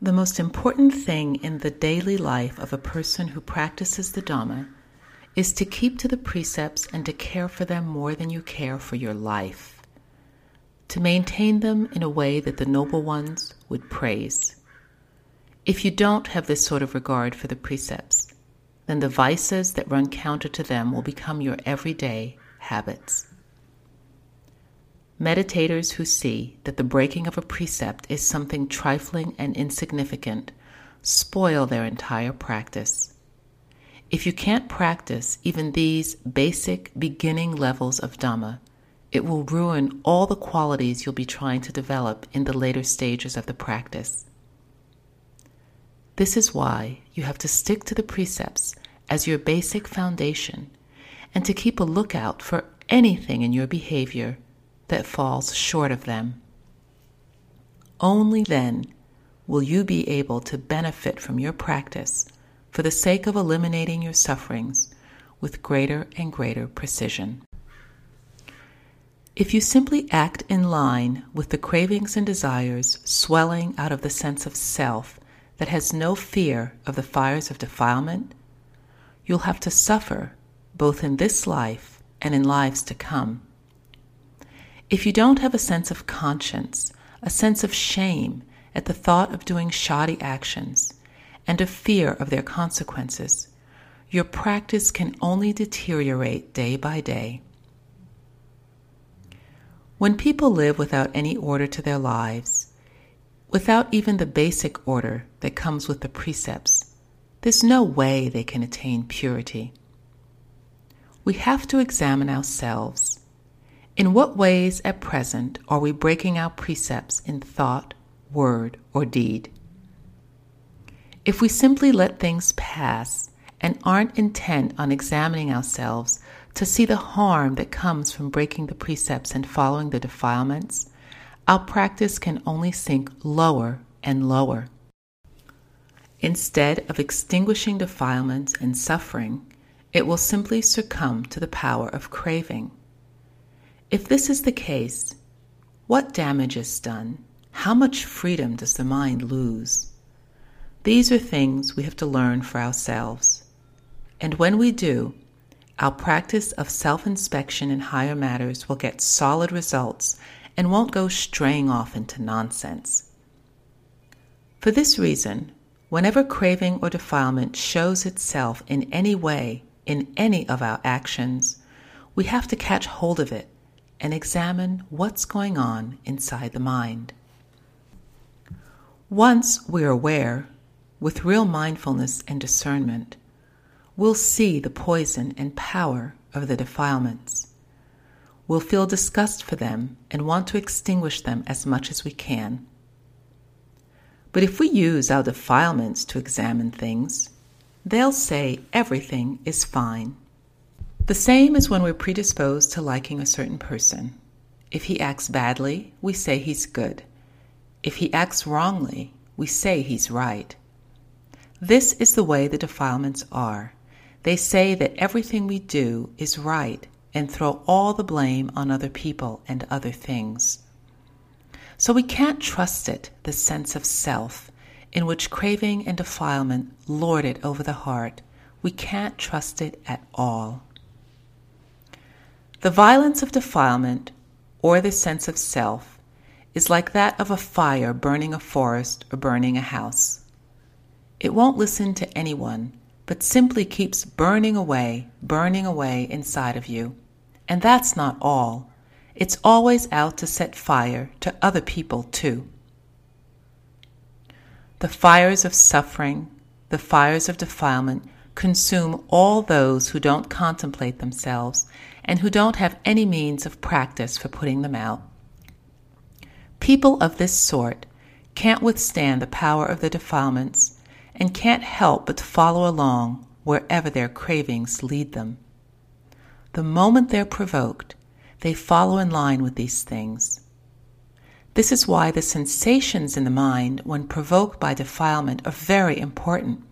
The most important thing in the daily life of a person who practices the Dhamma is to keep to the precepts and to care for them more than you care for your life, to maintain them in a way that the Noble Ones would praise. If you don't have this sort of regard for the precepts, then the vices that run counter to them will become your everyday habits. Meditators who see that the breaking of a precept is something trifling and insignificant spoil their entire practice. If you can't practice even these basic beginning levels of Dhamma, it will ruin all the qualities you'll be trying to develop in the later stages of the practice. This is why you have to stick to the precepts as your basic foundation and to keep a lookout for anything in your behavior that falls short of them. Only then will you be able to benefit from your practice for the sake of eliminating your sufferings with greater and greater precision. If you simply act in line with the cravings and desires swelling out of the sense of self that has no fear of the fires of defilement, you'll have to suffer both in this life and in lives to come. If you don't have a sense of conscience, a sense of shame at the thought of doing shoddy actions, and a fear of their consequences, your practice can only deteriorate day by day. When people live without any order to their lives, without even the basic order that comes with the precepts, there's no way they can attain purity. We have to examine ourselves in what ways at present are we breaking our precepts in thought, word, or deed? If we simply let things pass and aren't intent on examining ourselves to see the harm that comes from breaking the precepts and following the defilements, our practice can only sink lower and lower. Instead of extinguishing defilements and suffering, it will simply succumb to the power of craving. If this is the case, what damage is done? How much freedom does the mind lose? These are things we have to learn for ourselves. And when we do, our practice of self inspection in higher matters will get solid results and won't go straying off into nonsense. For this reason, whenever craving or defilement shows itself in any way in any of our actions, we have to catch hold of it and examine what's going on inside the mind. Once we're aware, with real mindfulness and discernment, we'll see the poison and power of the defilements. We'll feel disgust for them and want to extinguish them as much as we can. But if we use our defilements to examine things, they'll say everything is fine. The same as when we're predisposed to liking a certain person. If he acts badly, we say he's good. If he acts wrongly, we say he's right. This is the way the defilements are. They say that everything we do is right and throw all the blame on other people and other things. So we can't trust it, the sense of self, in which craving and defilement lord it over the heart. We can't trust it at all. The violence of defilement, or the sense of self, is like that of a fire burning a forest or burning a house. It won't listen to anyone, but simply keeps burning away, burning away inside of you. And that's not all. It's always out to set fire to other people, too. The fires of suffering, the fires of defilement, consume all those who don't contemplate themselves and who don't have any means of practice for putting them out. People of this sort can't withstand the power of the defilements and can't help but follow along wherever their cravings lead them. The moment they're provoked, they follow in line with these things. This is why the sensations in the mind, when provoked by defilement, are very important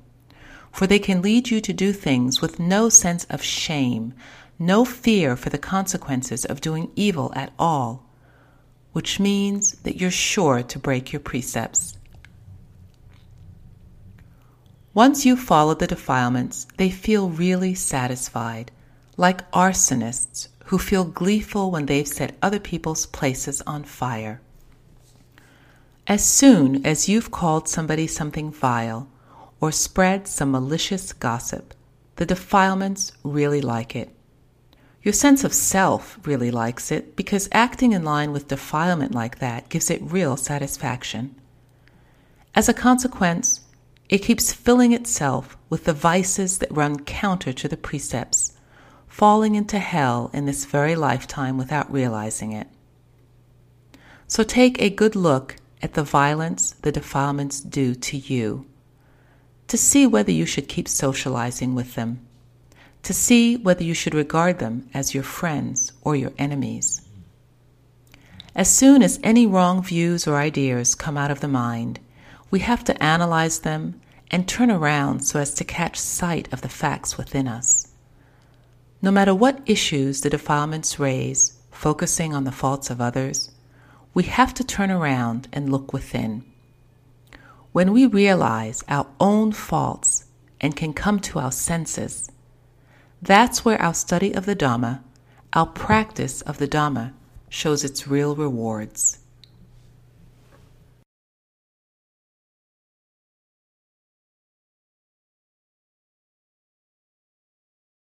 for they can lead you to do things with no sense of shame, no fear for the consequences of doing evil at all, which means that you're sure to break your precepts. Once you follow the defilements, they feel really satisfied, like arsonists who feel gleeful when they've set other people's places on fire. As soon as you've called somebody something vile or spread some malicious gossip, the defilements really like it. Your sense of self really likes it because acting in line with defilement like that gives it real satisfaction. As a consequence, it keeps filling itself with the vices that run counter to the precepts falling into hell in this very lifetime without realizing it. So take a good look at the violence the defilements do to you, to see whether you should keep socializing with them, to see whether you should regard them as your friends or your enemies. As soon as any wrong views or ideas come out of the mind, we have to analyze them and turn around so as to catch sight of the facts within us. No matter what issues the defilements raise, focusing on the faults of others, we have to turn around and look within. When we realize our own faults and can come to our senses, that's where our study of the Dhamma, our practice of the Dhamma, shows its real rewards.